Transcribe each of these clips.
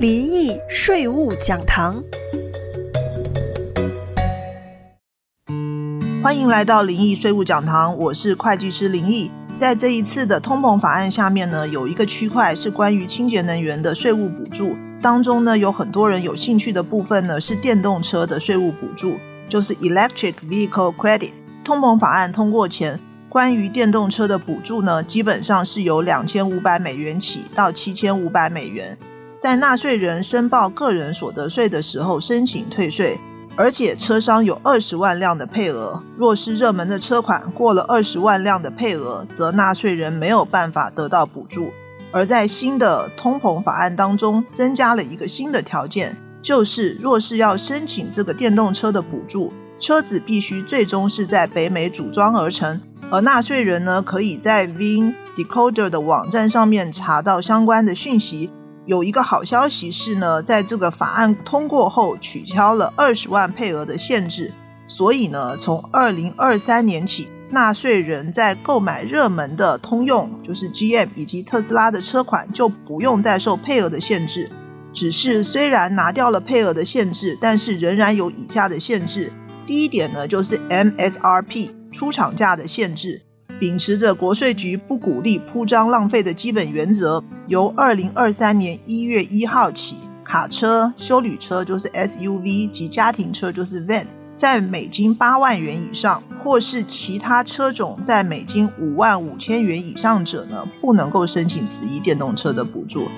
离异税务讲堂，欢迎来到灵异税务讲堂，我是会计师林毅。在这一次的通膨法案下面呢，有一个区块是关于清洁能源的税务补助，当中呢有很多人有兴趣的部分呢是电动车的税务补助，就是 Electric Vehicle Credit。通膨法案通过前，关于电动车的补助呢，基本上是由两千五百美元起到七千五百美元，在纳税人申报个人所得税的时候申请退税。而且车商有二十万辆的配额，若是热门的车款过了二十万辆的配额，则纳税人没有办法得到补助。而在新的通膨法案当中，增加了一个新的条件，就是若是要申请这个电动车的补助，车子必须最终是在北美组装而成，而纳税人呢，可以在 Vin Decoder 的网站上面查到相关的讯息。有一个好消息是呢，在这个法案通过后，取消了二十万配额的限制，所以呢，从二零二三年起，纳税人在购买热门的通用，就是 GM 以及特斯拉的车款，就不用再受配额的限制。只是虽然拿掉了配额的限制，但是仍然有以下的限制。第一点呢，就是 MSRP 出厂价的限制。秉持着国税局不鼓励铺张浪费的基本原则，由二零二三年一月一号起，卡车、修旅车就是 SUV 及家庭车就是 Van，在美金八万元以上，或是其他车种在美金五万五千元以上者呢，不能够申请此一电动车的补助。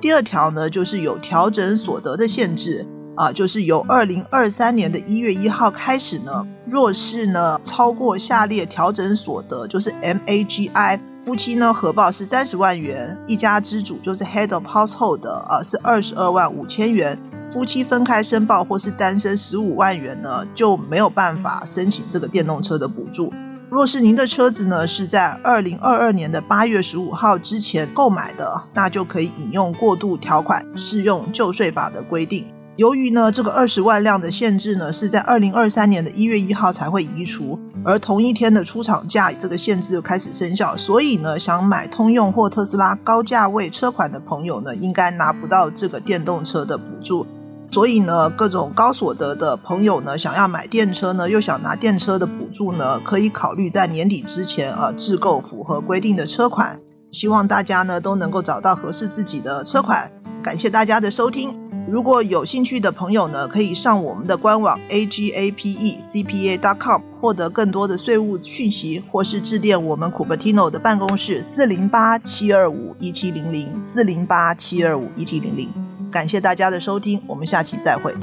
第二条呢，就是有调整所得的限制。啊，就是由二零二三年的一月一号开始呢，若是呢超过下列调整所得，就是 MAGI 夫妻呢合报是三十万元，一家之主就是 Head of Household 的啊是二十二万五千元，夫妻分开申报或是单身十五万元呢就没有办法申请这个电动车的补助。若是您的车子呢是在二零二二年的八月十五号之前购买的，那就可以引用过渡条款，适用旧税法的规定。由于呢，这个二十万辆的限制呢，是在二零二三年的一月一号才会移除，而同一天的出厂价这个限制就开始生效，所以呢，想买通用或特斯拉高价位车款的朋友呢，应该拿不到这个电动车的补助。所以呢，各种高所得的朋友呢，想要买电车呢，又想拿电车的补助呢，可以考虑在年底之前啊，自购符合规定的车款。希望大家呢都能够找到合适自己的车款。感谢大家的收听。如果有兴趣的朋友呢，可以上我们的官网 a g a p e c p a dot com 获得更多的税务讯息，或是致电我们 Cupertino 的办公室四零八七二五一七零零四零八七二五一七零零。感谢大家的收听，我们下期再会。